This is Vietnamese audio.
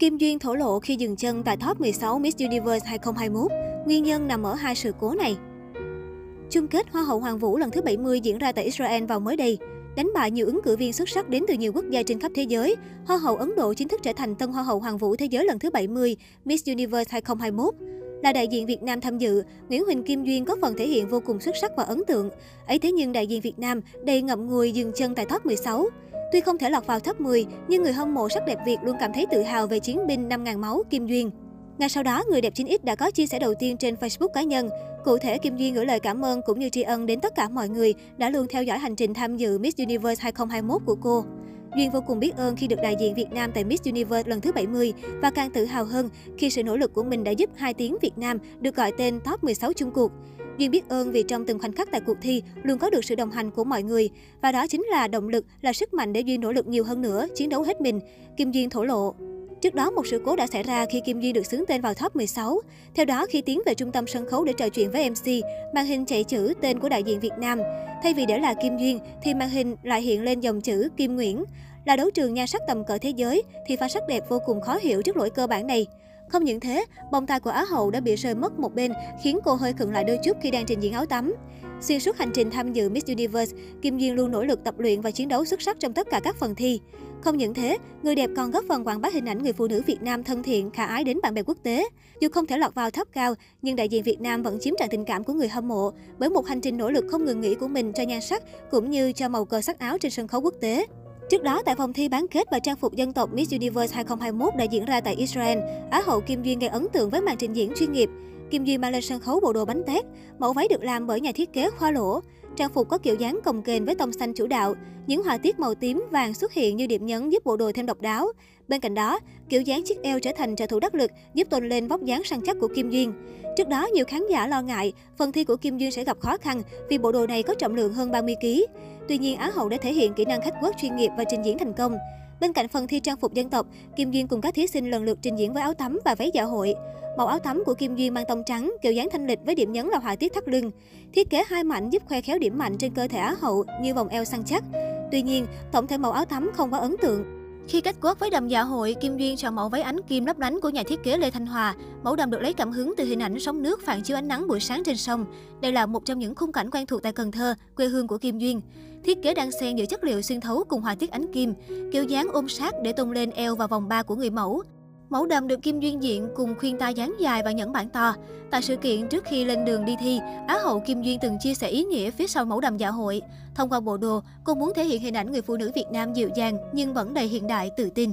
Kim Duyên thổ lộ khi dừng chân tại top 16 Miss Universe 2021. Nguyên nhân nằm ở hai sự cố này. Chung kết Hoa hậu Hoàng vũ lần thứ 70 diễn ra tại Israel vào mới đây. Đánh bại nhiều ứng cử viên xuất sắc đến từ nhiều quốc gia trên khắp thế giới, Hoa hậu Ấn Độ chính thức trở thành tân Hoa hậu Hoàng vũ thế giới lần thứ 70 Miss Universe 2021. Là đại diện Việt Nam tham dự, Nguyễn Huỳnh Kim Duyên có phần thể hiện vô cùng xuất sắc và ấn tượng. Ấy thế nhưng đại diện Việt Nam đầy ngậm ngùi dừng chân tại top 16. Tuy không thể lọt vào top 10, nhưng người hâm mộ sắc đẹp Việt luôn cảm thấy tự hào về chiến binh 5.000 máu Kim Duyên. Ngay sau đó, người đẹp 9X đã có chia sẻ đầu tiên trên Facebook cá nhân. Cụ thể, Kim Duyên gửi lời cảm ơn cũng như tri ân đến tất cả mọi người đã luôn theo dõi hành trình tham dự Miss Universe 2021 của cô. Duyên vô cùng biết ơn khi được đại diện Việt Nam tại Miss Universe lần thứ 70 và càng tự hào hơn khi sự nỗ lực của mình đã giúp hai tiếng Việt Nam được gọi tên top 16 chung cuộc. Duyên biết ơn vì trong từng khoảnh khắc tại cuộc thi luôn có được sự đồng hành của mọi người và đó chính là động lực, là sức mạnh để Duyên nỗ lực nhiều hơn nữa, chiến đấu hết mình. Kim Duyên thổ lộ. Trước đó, một sự cố đã xảy ra khi Kim Duyên được xướng tên vào top 16. Theo đó, khi tiến về trung tâm sân khấu để trò chuyện với MC, màn hình chạy chữ tên của đại diện Việt Nam. Thay vì để là Kim Duyên, thì màn hình lại hiện lên dòng chữ Kim Nguyễn. Là đấu trường nhan sắc tầm cỡ thế giới, thì pha sắc đẹp vô cùng khó hiểu trước lỗi cơ bản này. Không những thế, bông tai của Á hậu đã bị rơi mất một bên, khiến cô hơi khựng lại đôi chút khi đang trình diễn áo tắm. Xuyên suốt hành trình tham dự Miss Universe, Kim Duyên luôn nỗ lực tập luyện và chiến đấu xuất sắc trong tất cả các phần thi. Không những thế, người đẹp còn góp phần quảng bá hình ảnh người phụ nữ Việt Nam thân thiện, khả ái đến bạn bè quốc tế. Dù không thể lọt vào top cao, nhưng đại diện Việt Nam vẫn chiếm trọn tình cảm của người hâm mộ bởi một hành trình nỗ lực không ngừng nghỉ của mình cho nhan sắc cũng như cho màu cờ sắc áo trên sân khấu quốc tế. Trước đó, tại vòng thi bán kết và trang phục dân tộc Miss Universe 2021 đã diễn ra tại Israel, Á hậu Kim Duyên gây ấn tượng với màn trình diễn chuyên nghiệp. Kim Duyên mang lên sân khấu bộ đồ bánh tét, mẫu váy được làm bởi nhà thiết kế Khoa Lỗ. Trang phục có kiểu dáng cồng kềnh với tông xanh chủ đạo, những họa tiết màu tím vàng xuất hiện như điểm nhấn giúp bộ đồ thêm độc đáo. Bên cạnh đó, kiểu dáng chiếc eo trở thành trợ thủ đắc lực giúp tôn lên vóc dáng săn chắc của Kim Duyên. Trước đó, nhiều khán giả lo ngại phần thi của Kim Duyên sẽ gặp khó khăn vì bộ đồ này có trọng lượng hơn 30 kg. Tuy nhiên, Á hậu đã thể hiện kỹ năng khách quốc chuyên nghiệp và trình diễn thành công. Bên cạnh phần thi trang phục dân tộc, Kim Duyên cùng các thí sinh lần lượt trình diễn với áo tắm và váy dạ hội. Màu áo tắm của Kim Duyên mang tông trắng, kiểu dáng thanh lịch với điểm nhấn là họa tiết thắt lưng. Thiết kế hai mảnh giúp khoe khéo điểm mạnh trên cơ thể Á hậu như vòng eo săn chắc. Tuy nhiên, tổng thể màu áo tắm không quá ấn tượng. Khi kết quất với đầm dạ hội, Kim Duyên chọn mẫu váy ánh kim lấp lánh của nhà thiết kế Lê Thanh Hòa. Mẫu đầm được lấy cảm hứng từ hình ảnh sóng nước phản chiếu ánh nắng buổi sáng trên sông. Đây là một trong những khung cảnh quen thuộc tại Cần Thơ, quê hương của Kim Duyên. Thiết kế đang xen giữa chất liệu xuyên thấu cùng họa tiết ánh kim, kiểu dáng ôm sát để tôn lên eo và vòng ba của người mẫu. Mẫu đầm được Kim Duyên diện cùng khuyên tai dáng dài và nhẫn bản to. Tại sự kiện trước khi lên đường đi thi, Á hậu Kim Duyên từng chia sẻ ý nghĩa phía sau mẫu đầm dạ hội. Thông qua bộ đồ, cô muốn thể hiện hình ảnh người phụ nữ Việt Nam dịu dàng nhưng vẫn đầy hiện đại, tự tin.